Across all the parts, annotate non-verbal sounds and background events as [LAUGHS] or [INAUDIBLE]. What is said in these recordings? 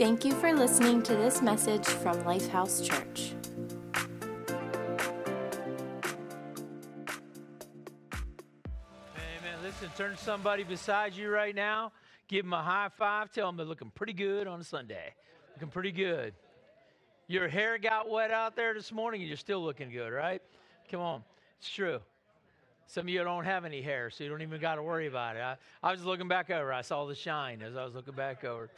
Thank you for listening to this message from Lifehouse Church. Amen. Listen, turn to somebody beside you right now. Give them a high five. Tell them they're looking pretty good on a Sunday. Looking pretty good. Your hair got wet out there this morning and you're still looking good, right? Come on. It's true. Some of you don't have any hair, so you don't even got to worry about it. I, I was looking back over. I saw the shine as I was looking back over.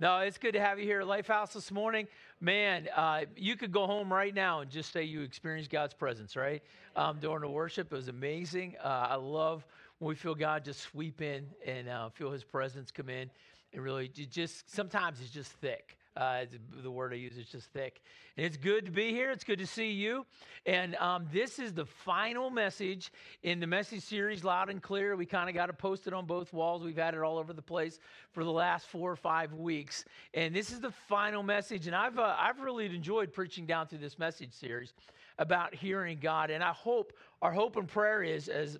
No, it's good to have you here at Lifehouse this morning. Man, uh, you could go home right now and just say you experienced God's presence, right? Um, during the worship, it was amazing. Uh, I love when we feel God just sweep in and uh, feel His presence come in. And really, just sometimes it's just thick. Uh, the word I use is just thick. And it's good to be here. It's good to see you. And um, this is the final message in the message series, Loud and Clear. We kind of got it posted on both walls. We've had it all over the place for the last four or five weeks. And this is the final message. And I've, uh, I've really enjoyed preaching down through this message series about hearing God. And I hope, our hope and prayer is, as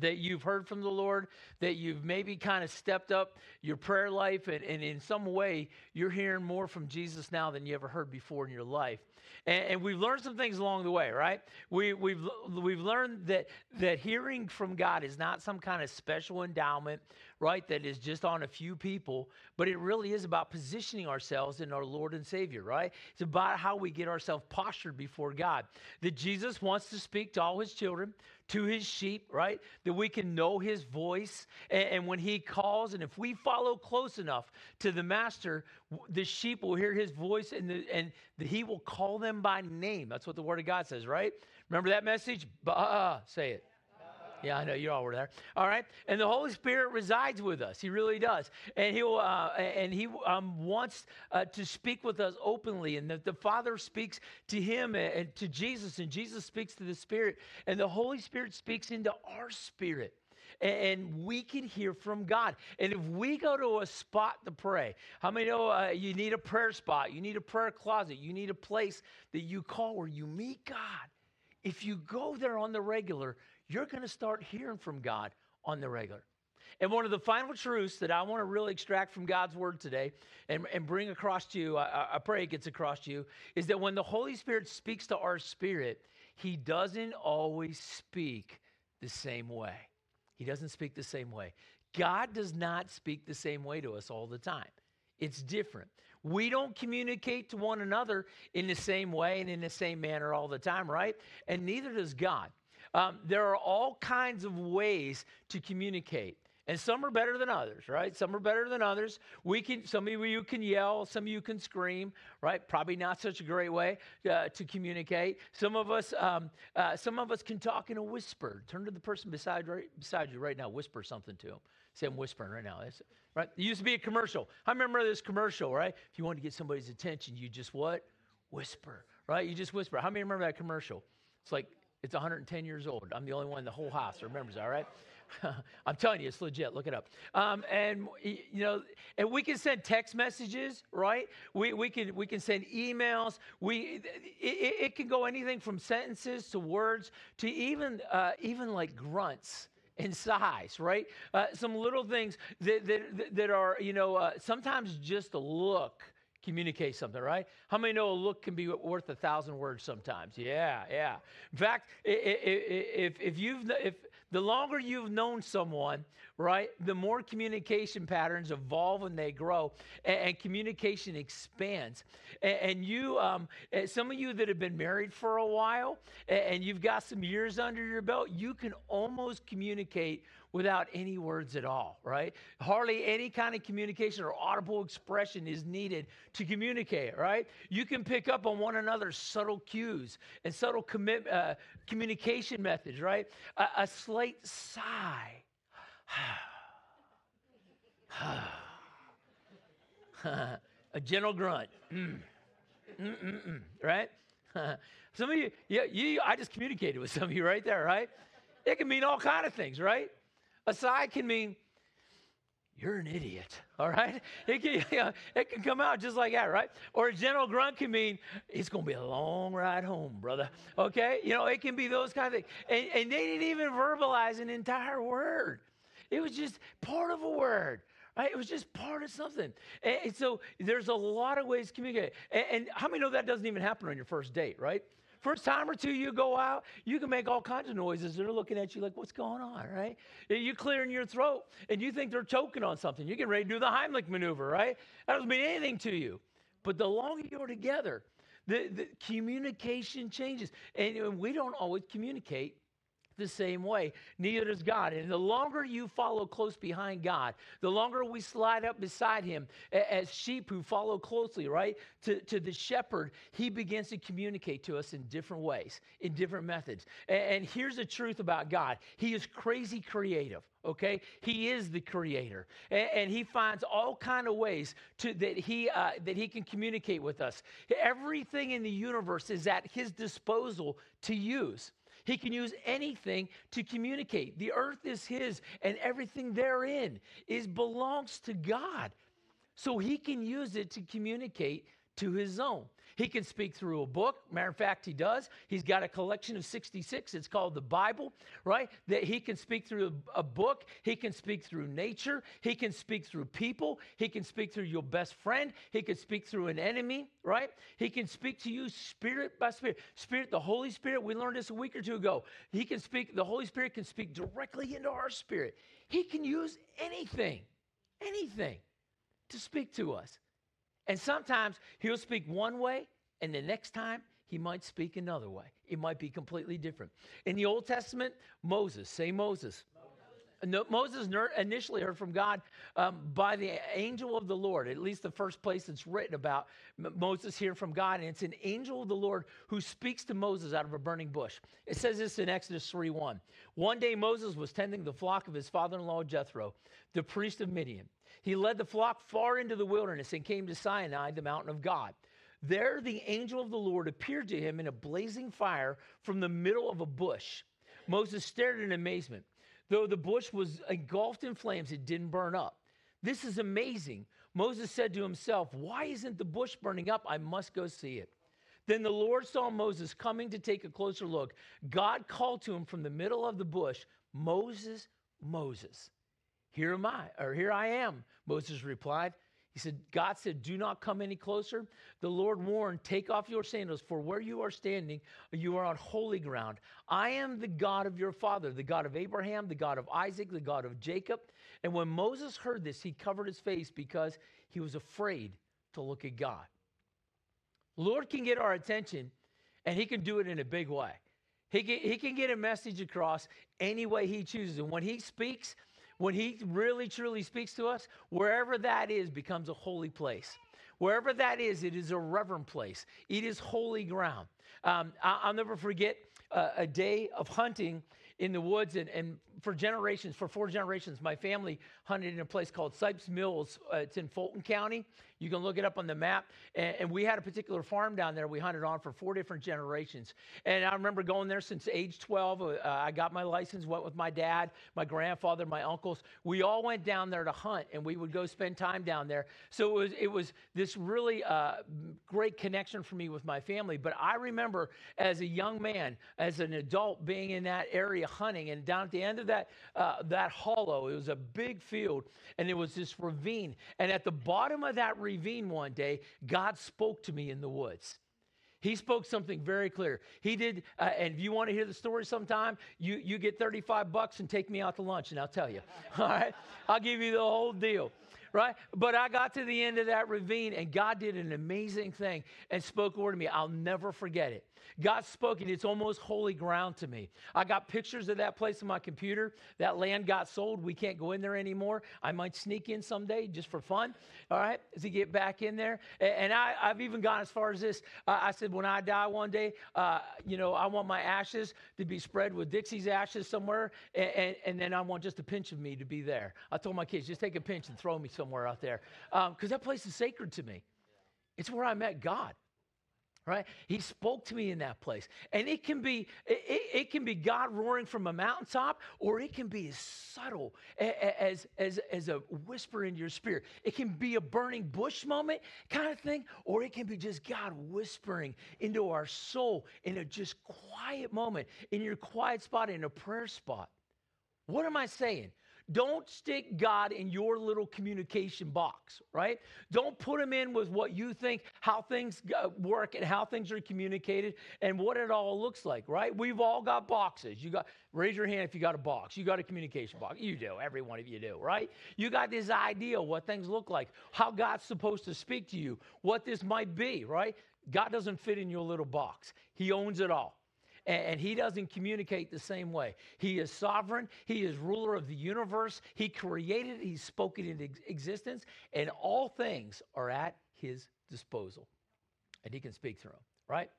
that you've heard from the Lord, that you've maybe kind of stepped up your prayer life, and, and, in some way, you're hearing more from Jesus now than you ever heard before in your life. And, and we've learned some things along the way, right? We, we've, we've learned that, that hearing from God is not some kind of special endowment, right, that is just on a few people, but it really is about positioning ourselves in our Lord and Savior, right? It's about how we get ourselves postured before God. That Jesus wants to speak to all his children, to his sheep, right? That we can know his voice. And, and, when he calls, and if we follow close enough to the master, the sheep will hear his voice and, the, and the, he will call them by name. That's what the word of God says, right? Remember that message? Bah, say it. Yeah, I know you all were there. All right, and the Holy Spirit resides with us. He really does, and he uh, and he um, wants uh, to speak with us openly. And the, the Father speaks to him and to Jesus, and Jesus speaks to the Spirit, and the Holy Spirit speaks into our spirit and we can hear from God. And if we go to a spot to pray, how many know uh, you need a prayer spot? You need a prayer closet. You need a place that you call where you meet God. If you go there on the regular, you're going to start hearing from God on the regular. And one of the final truths that I want to really extract from God's word today and, and bring across to you, I, I pray it gets across to you, is that when the Holy Spirit speaks to our spirit, he doesn't always speak the same way. He doesn't speak the same way. God does not speak the same way to us all the time. It's different. We don't communicate to one another in the same way and in the same manner all the time, right? And neither does God. Um, there are all kinds of ways to communicate. And some are better than others, right? Some are better than others. We can, some of you can yell, some of you can scream, right? Probably not such a great way uh, to communicate. Some of us, um, uh, some of us can talk in a whisper. Turn to the person beside, right, beside you right now. Whisper something to them. Say, I'm whispering right now. That's, right? It used to be a commercial. I remember this commercial, right? If you wanted to get somebody's attention, you just what? Whisper, right? You just whisper. How many remember that commercial? It's like it's 110 years old. I'm the only one in the whole house that remembers, all right? [LAUGHS] I'm telling you, it's legit. Look it up. Um, and you know, and we can send text messages, right? We, we can we can send emails. We it, it can go anything from sentences to words to even uh, even like grunts and sighs, right? Uh, some little things that, that, that are, you know, uh, sometimes just a look communicate something, right? How many know a look can be worth a thousand words sometimes? Yeah, yeah. In fact, if, if you've, if the longer you've known someone, right, the more communication patterns evolve and they grow, and, and communication expands. And, and you, um, some of you that have been married for a while, and you've got some years under your belt, you can almost communicate without any words at all, right? Hardly any kind of communication or audible expression is needed to communicate, right? You can pick up on one another's subtle cues and subtle uh, communication methods, right? A, a slight sigh. [SIGHS] [SIGHS] a gentle grunt. Mm. Right? [LAUGHS] some of you, yeah, you, I just communicated with some of you right there, right? It can mean all kind of things, right? A sigh can mean, you're an idiot, [LAUGHS] all right? It can, [LAUGHS] you know, it can come out just like that, right? Or a gentle grunt can mean, it's going to be a long ride home, brother, okay? You know, it can be those kind of things. And, and they didn't even verbalize an entire word. It was just part of a word, Right? It was just part of something. And, and so there's a lot of ways to communicate. And, and how many know that doesn't even happen on your first date, right? First time or two you go out, you can make all kinds of noises. They're looking at you like, what's going on, right? You're clearing your throat and you think they're choking on something. You get ready to do the Heimlich maneuver, right? That doesn't mean anything to you. But the longer you're together, the, the communication changes. And we don't always communicate the same way. Neither does God. And the longer you follow close behind God, the longer we slide up beside Him as sheep who follow closely, right, to, to the shepherd, He begins to communicate to us in different ways, in different methods. And, and here's the truth about God He is crazy creative okay he is the creator and, and, he finds all kind of ways to that he uh, that he can communicate with us everything in the universe is at his disposal to use he can use anything to communicate. The earth is his and everything therein is belongs to God. So he can use it to communicate to his own. He can speak through a book. Matter of fact, he does. He's got a collection of 66. It's called the Bible, right? That he can speak through a, book. He can speak through nature. He can speak through people. He can speak through your best friend. He can speak through an enemy, right? He can speak to you spirit by spirit. Spirit, the Holy Spirit, we learned this a week or two ago. He can speak, the Holy Spirit can speak directly into our spirit. He can use anything, anything to speak to us. And sometimes he'll speak one way, and the next time he might speak another way. It might be completely different. In the Old Testament, Moses, say Moses. No, Moses initially heard from God um, by the angel of the Lord, at least the first place it's written about Moses hearing from God. And it's an angel of the Lord who speaks to Moses out of a burning bush. It says this in Exodus 3 1. One day Moses was tending the flock of his father in law Jethro, the priest of Midian. He led the flock far into the wilderness and came to Sinai, the mountain of God. There, the angel of the Lord appeared to him in a blazing fire from the middle of a bush. Moses stared in amazement. Though the bush was engulfed in flames, it didn't burn up. This is amazing. Moses said to himself, Why isn't the bush burning up? I must go see it. Then the Lord saw Moses coming to take a closer look. God called to him from the middle of the bush, Moses, Moses. Here am I, or here I am, Moses replied. He said, God said, Do not come any closer. The Lord warned, Take off your sandals, for where you are standing, you are on holy ground. I am the God of your father, the God of Abraham, the God of Isaac, the God of Jacob. And when Moses heard this, he covered his face because he was afraid to look at God. Lord can get our attention, and he can do it in a big way. He can, he can get a message across any way he chooses. And when he speaks, when He really truly speaks to us, wherever that is becomes a holy place. Wherever that is, it is a reverent place. It is holy ground. Um, I, will never forget uh, a day of hunting in the woods, and, and for generations, for four generations, my family hunted in a place called Sipes Mills. Uh, it's in Fulton County. You can look it up on the map. And, and, we had a particular farm down there we hunted on for four different generations. And I remember going there since age 12. Uh, I got my license, went with my dad, my grandfather, my uncles. We all went down there to hunt, and we would go spend time down there. So it was, it was this really uh, great connection for me with my family. But I remember as a young man, as an adult, being in that area hunting, and down at the end of that, uh, that hollow, it was a big field, and it was this ravine. And at the bottom of that ravine, ravine one day, God spoke to me in the woods. He spoke something very clear. He did, uh, and if you want to hear the story sometime, you, you get 35 bucks and take me out to lunch, and I'll tell you. [LAUGHS] All right? I'll give you the whole deal right? But I got to the end of that ravine and God did an amazing thing and spoke a word to me. I'll never forget it. God spoke it. It's almost holy ground to me. I got pictures of that place on my computer. That land got sold. We can't go in there anymore. I might sneak in someday just for fun, all right, to get back in there. And I, have even gone as far as this. Uh, I said, when I die one day, uh, you know, I want my ashes to be spread with Dixie's ashes somewhere, and, and, and, then I want just a pinch of me to be there. I told my kids, just take a pinch and throw me somewhere out there. Because um, that place is sacred to me. It's where I met God right? He spoke to me in that place. And it can be it, it, can be god roaring from a mountaintop or it can be as subtle as as as a whisper in your spirit. It can be a burning bush moment kind of thing or it can be just god whispering into our soul in a just quiet moment in your quiet spot in a prayer spot. What am i saying don't stick God in your little communication box, right? Don't put him in with what you think, how things work and how things are communicated and what it all looks like, right? We've all got boxes. You got, raise your hand if you got a box. You got a communication box. You do. Every one of you do, right? You got this idea of what things look like, how God's supposed to speak to you, what this might be, right? God doesn't fit in your little box. He owns it all and he doesn't communicate the same way. He is sovereign, he is ruler of the universe, he created he's spoken into existence, and all things are at his disposal. And he can speak through them, right?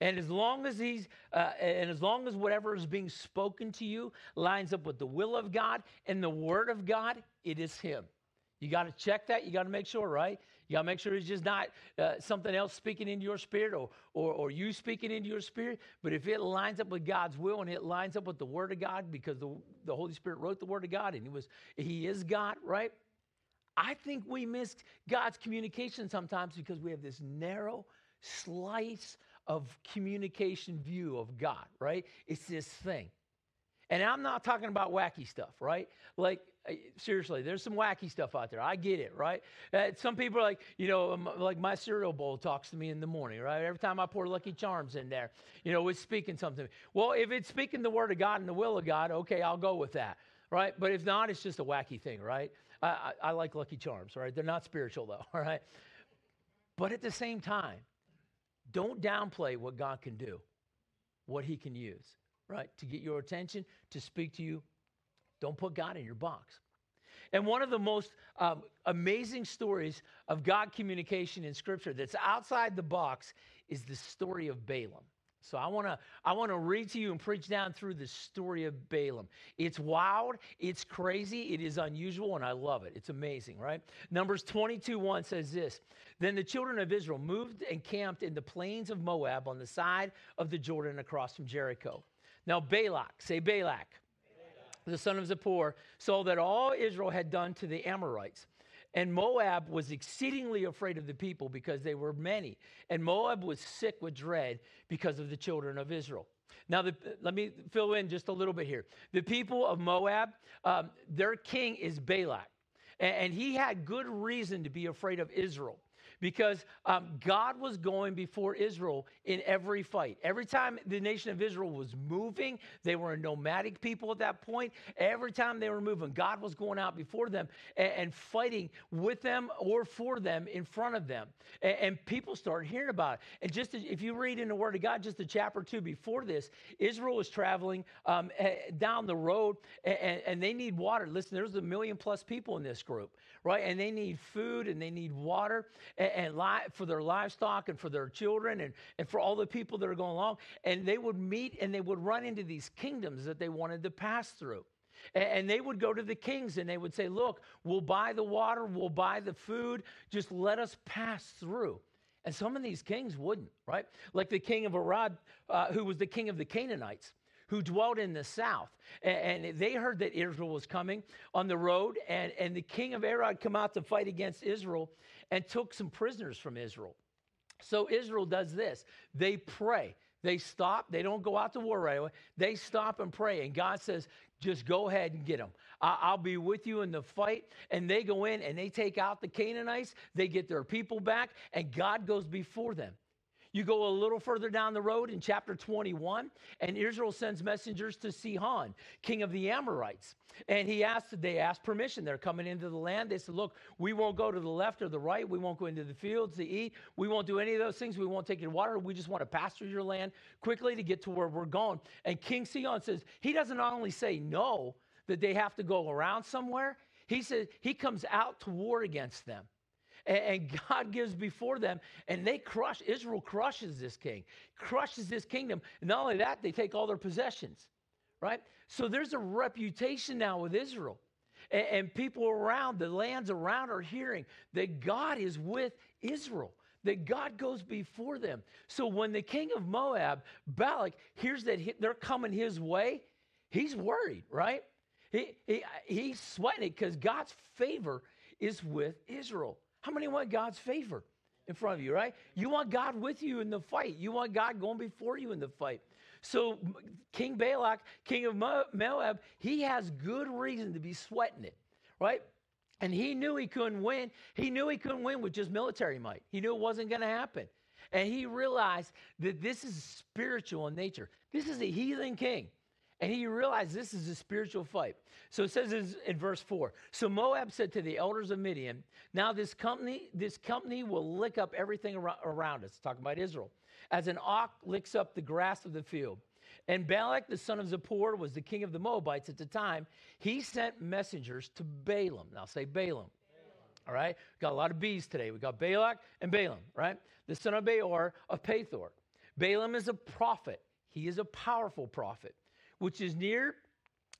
And as long as he's, uh, and as long as whatever is being spoken to you lines up with the will of God and the word of God, it is him. You got to check that. You got to make sure, right? To make sure it's just not uh, something else speaking into your spirit or, or, or you speaking into your spirit. But if it lines up with God's will and it lines up with the Word of God, because the, the Holy Spirit wrote the Word of God and he, was, he is God, right? I think we miss God's communication sometimes because we have this narrow slice of communication view of God, right? It's this thing. And I'm not talking about wacky stuff, right? Like, seriously, there's some wacky stuff out there. I get it, right? Uh, some people are like, you know, um, like my cereal bowl talks to me in the morning, right? Every time I pour Lucky Charms in there, you know, it's speaking something. Well, if it's speaking the word of God and the will of God, okay, I'll go with that, right? But if not, it's just a wacky thing, right? I, I, I like Lucky Charms, right? They're not spiritual, though, [LAUGHS] all right? But at the same time, don't downplay what God can do, what He can use right? To get your attention, to speak to you. Don't put God in your box. And one of the most um, amazing stories of God communication in Scripture that's outside the box is the story of Balaam. So I want to I want to read to you and preach down through the story of Balaam. It's wild, it's crazy, it is unusual and I love it. It's amazing, right? Numbers 22 1 says this. Then the children of Israel moved and camped in the plains of Moab on the side of the Jordan across from Jericho. Now, Balak, say Balak, the son of Zippor, saw that all Israel had done to the Amorites. And Moab was exceedingly afraid of the people because they were many. And Moab was sick with dread because of the children of Israel. Now, the, let me fill in just a little bit here. The people of Moab, um, their king is Balak. And, and he had good reason to be afraid of Israel because um, God was going before Israel in every fight. Every time the nation of Israel was moving, they were a nomadic people at that point. Every time they were moving, God was going out before them and, and fighting with them or for them in front of them. And, and people started hearing about it. And just to, if you read in the Word of God, just a chapter two before this, Israel was traveling um, down the road and, and they need water. Listen, there's a million plus people in this group, right? And they need food and they need water and, and li- for their livestock and for their children and, and for all the people that are going along. And they would meet and they would run into these kingdoms that they wanted to pass through. And they would go to the kings and they would say, Look, we'll buy the water, we'll buy the food, just let us pass through. And some of these kings wouldn't, right? Like the king of Arad, uh, who was the king of the Canaanites who dwelt in the south. And, they heard that Israel was coming on the road, and, and the king of Arad come out to fight against Israel and took some prisoners from Israel. So Israel does this they pray. They stop. They don't go out to war right away. They stop and pray. And God says, just go ahead and get them. I'll be with you in the fight. And they go in and they take out the Canaanites. They get their people back. And God goes before them. You go a little further down the road in chapter 21, and Israel sends messengers to Sihon, king of the Amorites. And he asked, they asked permission. They're coming into the land. They said, Look, we won't go to the left or the right. We won't go into the fields to eat. We won't do any of those things. We won't take your water. We just want to pass through your land quickly to get to where we're going. And King Sihon says, He doesn't only say no, that they have to go around somewhere. He says, He comes out to war against them and, God gives before them, and they crush, Israel crushes this king, crushes this kingdom. And not only that, they take all their possessions, right? So there's a reputation now with Israel. And, and people around, the lands around are hearing that God is with Israel that God goes before them. So when the king of Moab, Balak, hears that they're coming his way, he's worried, right? He, he, he's sweating because God's favor is with Israel. How many want God's favor in front of you, right? You want God with you in the fight. You want God going before you in the fight. So King Balak, king of Moab, he has good reason to be sweating it, right? And he knew he couldn't win. He knew he couldn't win with just military might. He knew it wasn't going to happen. And he realized that this is spiritual in nature. This is a heathen king. And he realized this is a spiritual fight. So it says in verse 4 So Moab said to the elders of Midian, Now this company, this company will lick up everything around us. Talking about Israel. As an ox licks up the grass of the field. And Balak, the son of Zippor, was the king of the Moabites at the time. He sent messengers to Balaam. Now say Balaam. All right? Got a lot of B's today. We got Balak and Balaam, right? The son of Beor of Pethor. Balaam is a prophet. He is a powerful prophet, which is near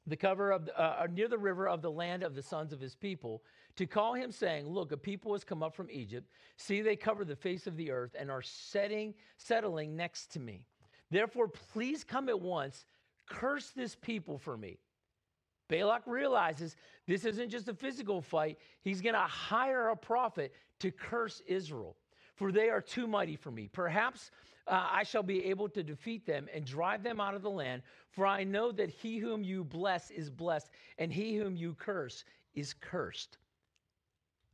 the cover of the, uh, uh, near the river of the land of the sons of his people, to call him, saying, Look, a people has come up from Egypt. See, they cover the face of the earth and are setting, settling next to me. Therefore, please come at once, curse this people for me. Balak realizes this isn't just a physical fight. He's going to hire a prophet to curse Israel, for they are too mighty for me. Perhaps uh, I shall be able to defeat them and drive them out of the land, for I know that he whom you bless is blessed, and he whom you curse is cursed.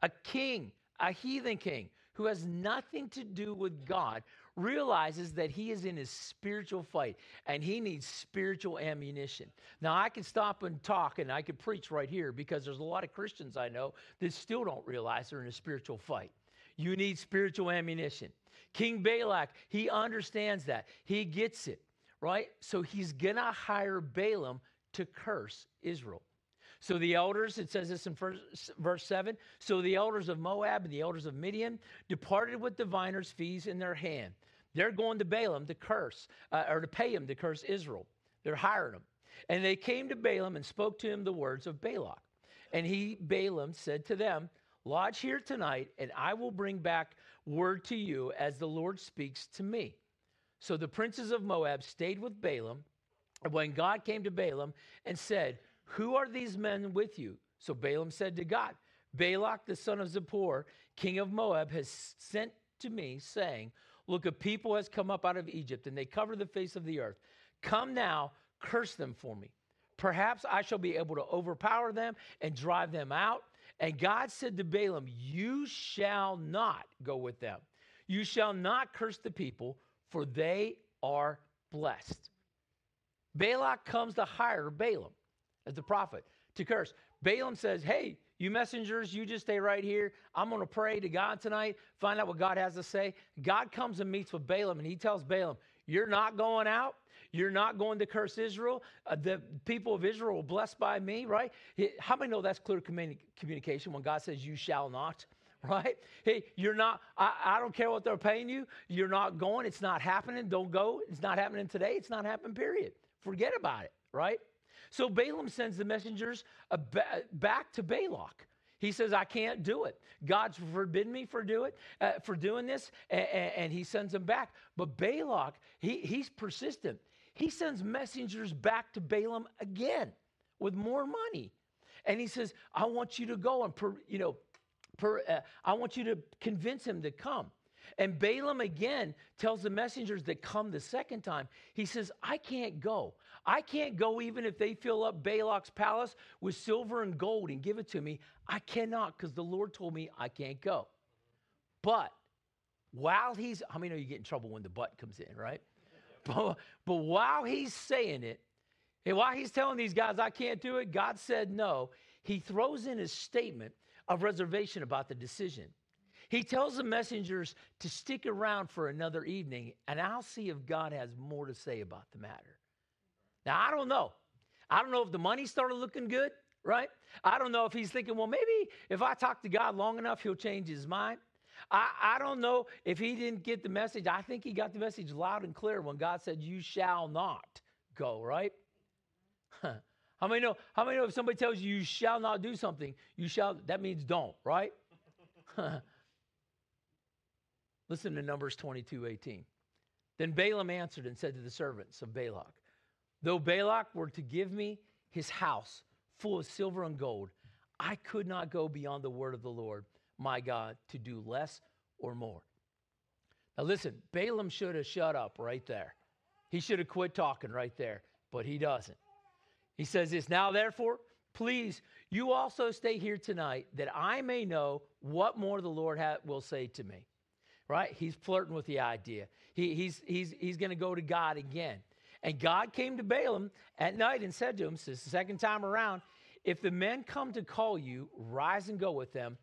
A king, a heathen king, who has nothing to do with God, realizes that he is in his spiritual fight and he needs spiritual ammunition. Now, I can stop and talk and I can preach right here because there's a lot of Christians I know that still don't realize they're in a spiritual fight. You need spiritual ammunition. King Balak, he understands that. He gets it, right? So he's going to hire Balaam to curse Israel. So the elders, it says this in verse 7 so the elders of Moab and the elders of Midian departed with diviners' fees in their hand. They're going to Balaam to curse, uh, or to pay him to curse Israel. They're hiring him. And they came to Balaam and spoke to him the words of Balak. And he, Balaam, said to them, Lodge here tonight, and I will bring back word to you as the Lord speaks to me. So the princes of Moab stayed with Balaam. And when God came to Balaam and said, Who are these men with you? So Balaam said to God, Balak, the son of Zippor, king of Moab, has sent to me, saying, Look, a people has come up out of Egypt, and they cover the face of the earth. Come now, curse them for me. Perhaps I shall be able to overpower them and drive them out. And God said to Balaam, You shall not go with them. You shall not curse the people, for they are blessed. Balak comes to hire Balaam as the prophet to curse. Balaam says, Hey, you messengers, you just stay right here. I'm going to pray to God tonight, find out what God has to say. God comes and meets with Balaam, and he tells Balaam, You're not going out. You're not going to curse Israel. Uh, the people of Israel are blessed by me, right? How many know that's clear communi- communication when God says, You shall not? [LAUGHS] Right? Hey, you're not, I, I don't care what they're paying you. You're not going. It's not happening. Don't go. It's not happening today. It's not happening, period. Forget about it, right? So Balaam sends the messengers uh, back to Balak. He says, I can't do it. God's forbidden me for, do it, uh, for doing this, and, and, he sends them back. But Balak, he, he's persistent. He sends messengers back to Balaam again with more money. And he says, I want you to go and, per, you know, per, uh, I want you to convince him to come. And Balaam again tells the messengers that come the second time, he says, I can't go. I can't go even if they fill up Balak's palace with silver and gold and give it to me. I cannot because the Lord told me I can't go. But while he's, how many know you get in trouble when the butt comes in, right? [LAUGHS] But, but while he's saying it, and while he's telling these guys, I can't do it, God said no, he throws in his statement of reservation about the decision. He tells the messengers to stick around for another evening, and I'll see if God has more to say about the matter. Now, I don't know. I don't know if the money started looking good, right? I don't know if he's thinking, well, maybe if I talk to God long enough, he'll change his mind. I, I don't know if he didn't get the message. I think he got the message loud and clear when God said, You shall not go, right? How many know? How many know if somebody tells you you shall not do something, you shall, that means don't, right? Listen to Numbers 22 18. Then Balaam answered and said to the servants of Balak, Though Balak were to give me his house full of silver and gold, I could not go beyond the word of the Lord, my God, to do less or more. Now listen, Balaam should have shut up right there. He should have quit talking right there, but he doesn't. He says this Now, therefore, please, you also stay here tonight that I may know what more the Lord ha- will say to me. Right? He's flirting with the idea. He, he's he's, he's going to go to God again. And God came to Balaam at night and said to him, this is the second time around, if the men come to call you, rise and go with them,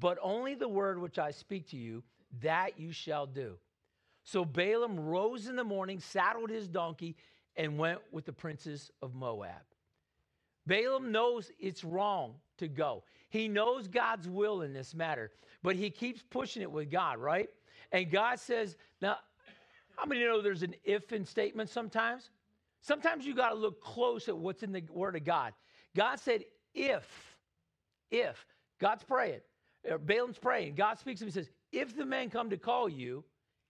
but only the word which I speak to you, that you shall do. So Balaam rose in the morning, saddled his donkey, and went with the princes of Moab. Balaam knows it's wrong to go. He knows God's will in this matter, but he keeps pushing it with God, right? And God says, Now, how many know there's an if in statement sometimes? Sometimes you got to look close at what's in the Word of God. God said, if, if, God's praying, Uh, Balaam's praying, God speaks to him, he says, if the men come to call you,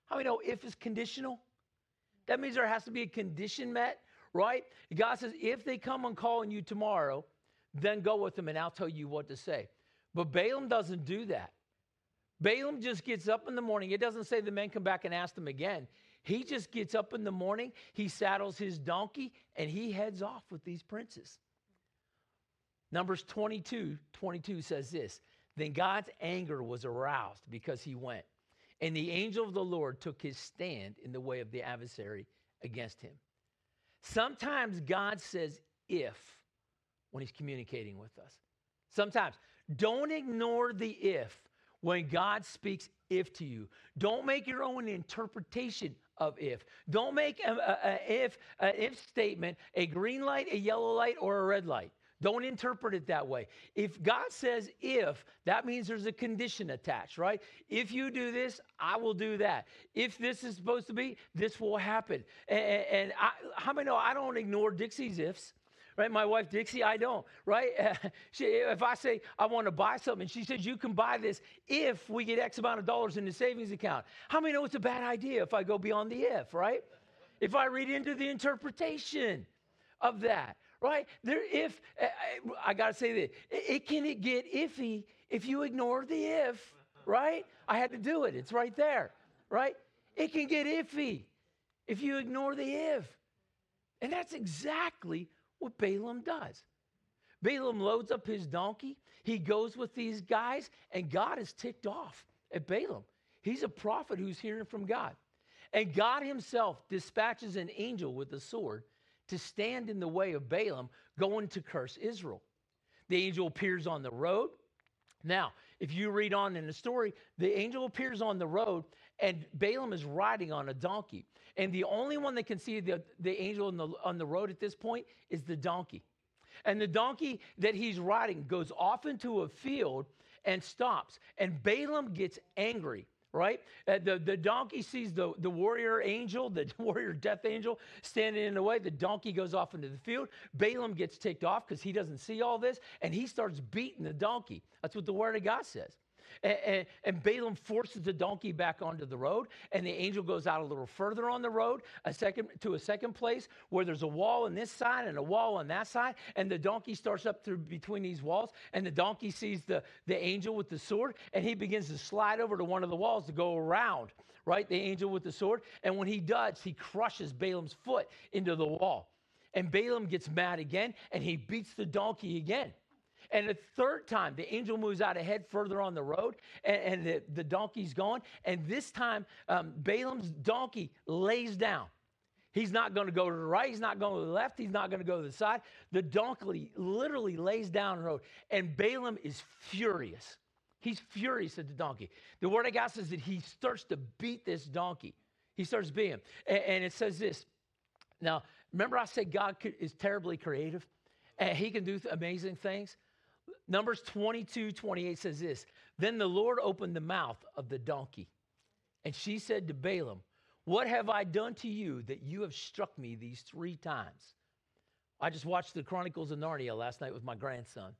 how many know if is conditional? That means there has to be a condition met, right? God says, if they come and call on you tomorrow, then go with them and I'll tell you what to say. But Balaam doesn't do that. Balaam just gets up in the morning. It doesn't say the men come back and ask them again. He just gets up in the morning, he saddles his donkey, and he heads off with these princes. Numbers 22 22 says this Then God's anger was aroused because he went, and the angel of the Lord took his stand in the way of the adversary against him. Sometimes God says if when he's communicating with us. Sometimes don't ignore the if when God speaks if to you. Don't make your own interpretation of if. Don't make a, a, a an if statement a green light, a yellow light, or a red light. Don't interpret it that way. If God says if, that means there's a condition attached, right? If you do this, I will do that. If this is supposed to be, this will happen. And, and I, how many know I don't ignore Dixie's ifs? right? My wife Dixie, I don't, right? [LAUGHS] she, if I say I want to buy something, she says you can buy this if we get X amount of dollars in the savings account. How many know it's a bad idea if I go beyond the if, right? If I read into the interpretation of that, right? There, if eh, eh, I, I got to say that it, it can it get iffy if you ignore the if, right? I had to do it. It's right there, right? It can get iffy if you ignore the if. And that's exactly what Balaam does. Balaam loads up his donkey. He goes with these guys, and God is ticked off at Balaam. He's a prophet who's hearing from God. And God himself dispatches an angel with a sword to stand in the way of Balaam going to curse Israel. The angel appears on the road. Now, if you read on in the story, the angel appears on the road and Balaam is riding on a donkey. And the only one that can see the, the angel on the, on the road at this point is the donkey. And the donkey that he's riding goes off into a field and stops. And Balaam gets angry right? Uh, the, the donkey sees the, the warrior angel, the [LAUGHS] warrior death angel, standing in the way. The donkey goes off into the field. Balaam gets ticked off because he doesn't see all this, and he starts beating the donkey. That's what the word of God says. And, and, Balaam forces the donkey back onto the road, and the angel goes out a little further on the road, a second to a second place where there's a wall on this side and a wall on that side, and the donkey starts up through between these walls, and the donkey sees the, the angel with the sword, and he begins to slide over to one of the walls to go around, right? The angel with the sword. And when he does, he crushes Balaam's foot into the wall. And Balaam gets mad again, and he beats the donkey again. And the third time, the angel moves out ahead further on the road, and, and the, the donkey's gone. And this time, um, Balaam's donkey lays down. He's not going to go to the right. He's not going to the left. He's not going to go to the side. The donkey literally lays down the road. And Balaam is furious. He's furious at the donkey. The word of God says that he starts to beat this donkey. He starts beating him. And, and it says this. Now, remember I said God is terribly creative? And he can do amazing things? Numbers 22, 28 says this Then the Lord opened the mouth of the donkey, and she said to Balaam, What have I done to you that you have struck me these three times? I just watched the Chronicles of Narnia last night with my grandson.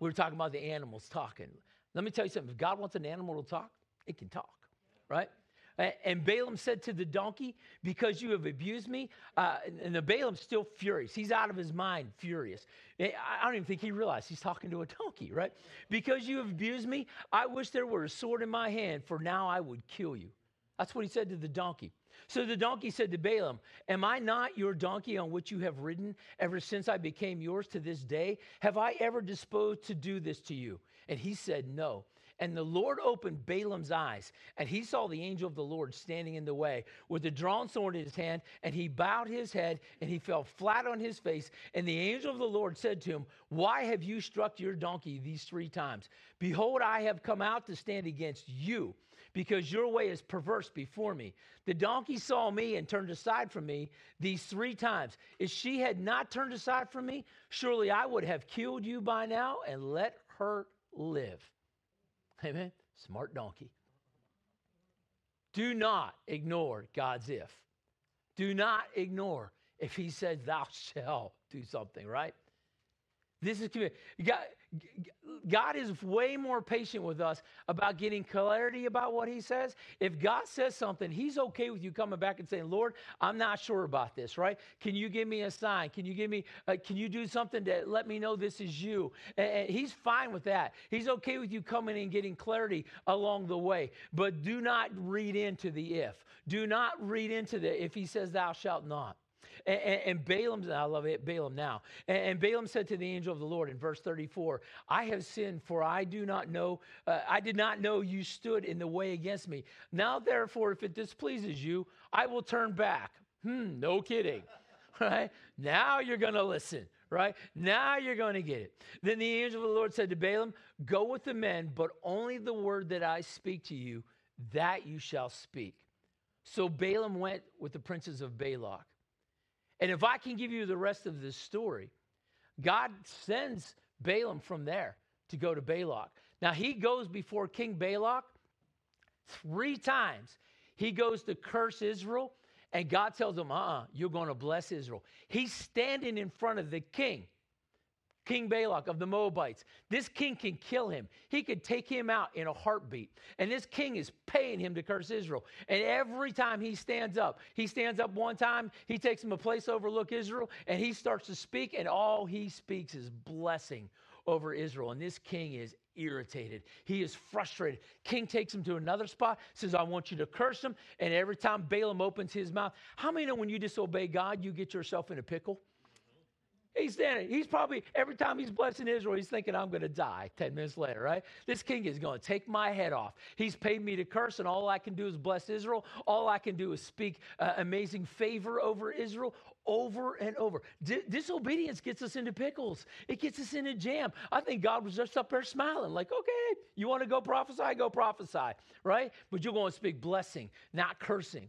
We were talking about the animals talking. Let me tell you something if God wants an animal to talk, it can talk, right? And Balaam said to the donkey, Because you have abused me. Uh, and the Balaam's still furious. He's out of his mind, furious. I don't even think he realized he's talking to a donkey, right? Because you have abused me, I wish there were a sword in my hand, for now I would kill you. That's what he said to the donkey. So the donkey said to Balaam, Am I not your donkey on which you have ridden ever since I became yours to this day? Have I ever disposed to do this to you? And he said, No. And the Lord opened Balaam's eyes, and he saw the angel of the Lord standing in the way with a drawn sword in his hand, and he bowed his head, and he fell flat on his face. And the angel of the Lord said to him, Why have you struck your donkey these three times? Behold, I have come out to stand against you, because your way is perverse before me. The donkey saw me and turned aside from me these three times. If she had not turned aside from me, surely I would have killed you by now and let her live. Amen. Smart donkey. Do not ignore God's if. Do not ignore if he says, Thou shalt do something, right? This is God, God is way more patient with us about getting clarity about what he says. If God says something, he's okay with you coming back and saying, Lord, I'm not sure about this, right? Can you give me a sign? Can you give me, uh, can you do something to let me know this is you? And, he's fine with that. He's okay with you coming and getting clarity along the way. But do not read into the if. Do not read into the if he says, Thou shalt not. And, and, Balaam, I love it, Balaam now. And, and, Balaam said to the angel of the Lord in verse 34, I have sinned, for I do not know, uh, I did not know you stood in the way against me. Now, therefore, if it displeases you, I will turn back. Hmm, no kidding. [LAUGHS] Right? Now you're going to listen right? Now you're going to get it. Then the angel of the Lord said to Balaam, Go with the men, but only the word that I speak to you, that you shall speak. So Balaam went with the princes of Balak. And if I can give you the rest of this story, God sends Balaam from there to go to Balak. Now he goes before King Balak three times. He goes to curse Israel, and God tells him, uh uh-uh, uh, you are going to bless Israel. He's standing in front of the king. King Balak of the Moabites. This king can kill him. He could take him out in a heartbeat. And this king is paying him to curse Israel. And every time he stands up, he stands up one time, he takes him a place overlook Israel, and he starts to speak, and all he speaks is blessing over Israel. And this king is irritated. He is frustrated. King takes him to another spot, says, I want you to curse him. And every time Balaam opens his mouth, how many know when you disobey God, you get yourself in a pickle? He's standing. He's probably, every time he's blessing Israel, he's thinking, I'm going to die 10 minutes later, right? This king is going to take my head off. He's paid me to curse, and all I can do is bless Israel. All I can do is speak uh, amazing favor over Israel over and over. disobedience gets us into pickles, it gets us in a jam. I think God was just up there smiling, like, okay, you want to go prophesy? Go prophesy, right? But you're going to speak blessing, not cursing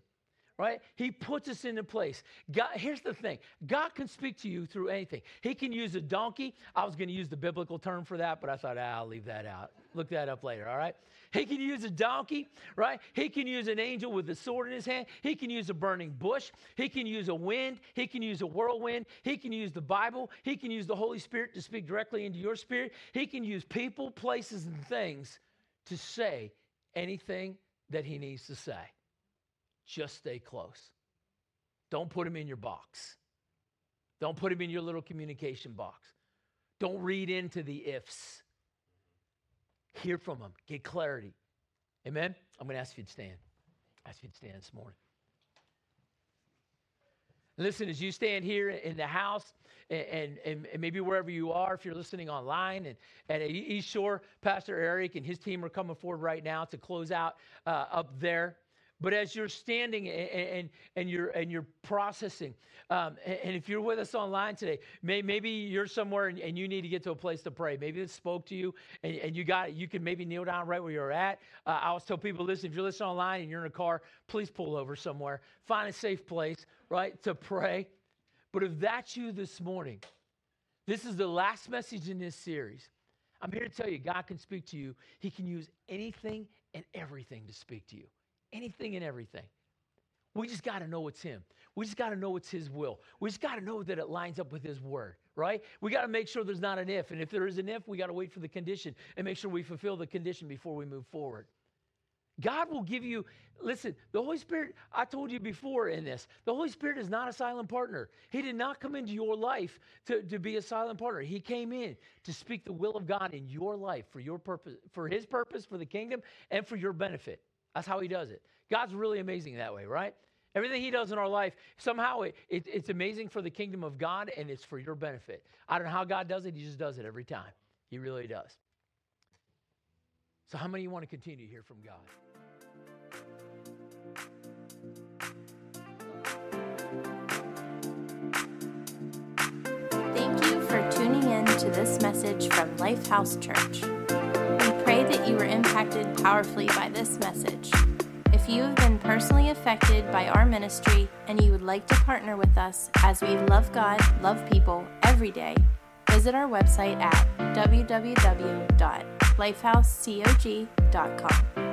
right? He puts us into place. God, here's the thing God can speak to you through anything. He can use a donkey. I was going to use the biblical term for that, but I thought, ah, I'll leave that out. Look that up later, all right? He can use a donkey, right? He can use an angel with a sword in his hand. He can use a burning bush. He can use a wind. He can use a whirlwind. He can use the Bible. He can use the Holy Spirit to speak directly into your spirit. He can use people, places, and things to say anything that he needs to say. Just stay close. Don't put him in your box. Don't put him in your little communication box. Don't read into the ifs. Hear from him. Get clarity. Amen? I'm going to ask you to stand. Ask you to stand this morning. Listen, as you stand here in the house and, and, and, maybe wherever you are, if you're listening online and, and at East Shore, Pastor Eric and his team are coming forward right now to close out uh, up there. But as you're standing and, and, and you're, and you're processing, um, and, if you're with us online today, may, maybe you're somewhere and, and, you need to get to a place to pray. Maybe it spoke to you and, and you got You can maybe kneel down right where you're at. Uh, I always tell people, listen, if you're listening online and you're in a car, please pull over somewhere. Find a safe place, right, to pray. But if that's you this morning, this is the last message in this series. I'm here to tell you, God can speak to you. He can use anything and everything to speak to you anything and everything. We just got to know it's Him. We just got to know it's His will. We just got to know that it lines up with His word, right? We got to make sure there's not an if. And if there is an if, we got to wait for the condition and make sure we fulfill the condition before we move forward. God will give you, listen, the Holy Spirit, I told you before in this, the Holy Spirit is not a silent partner. He did not come into your life to, to be a silent partner. He came in to speak the will of God in your life for your purpose, for His purpose, for the kingdom, and for your benefit. That's how he does it. God's really amazing that way, right? Everything He does in our life, somehow it, it, it's amazing for the kingdom of God and it's for your benefit. I don't know how God does it, He just does it every time. He really does. So, how many of you want to continue to hear from God? Thank you for tuning in to this message from Lifehouse Church. That you were impacted powerfully by this message. If you have been personally affected by our ministry and you would like to partner with us as we love God, love people every day, visit our website at www.lifehousecog.com.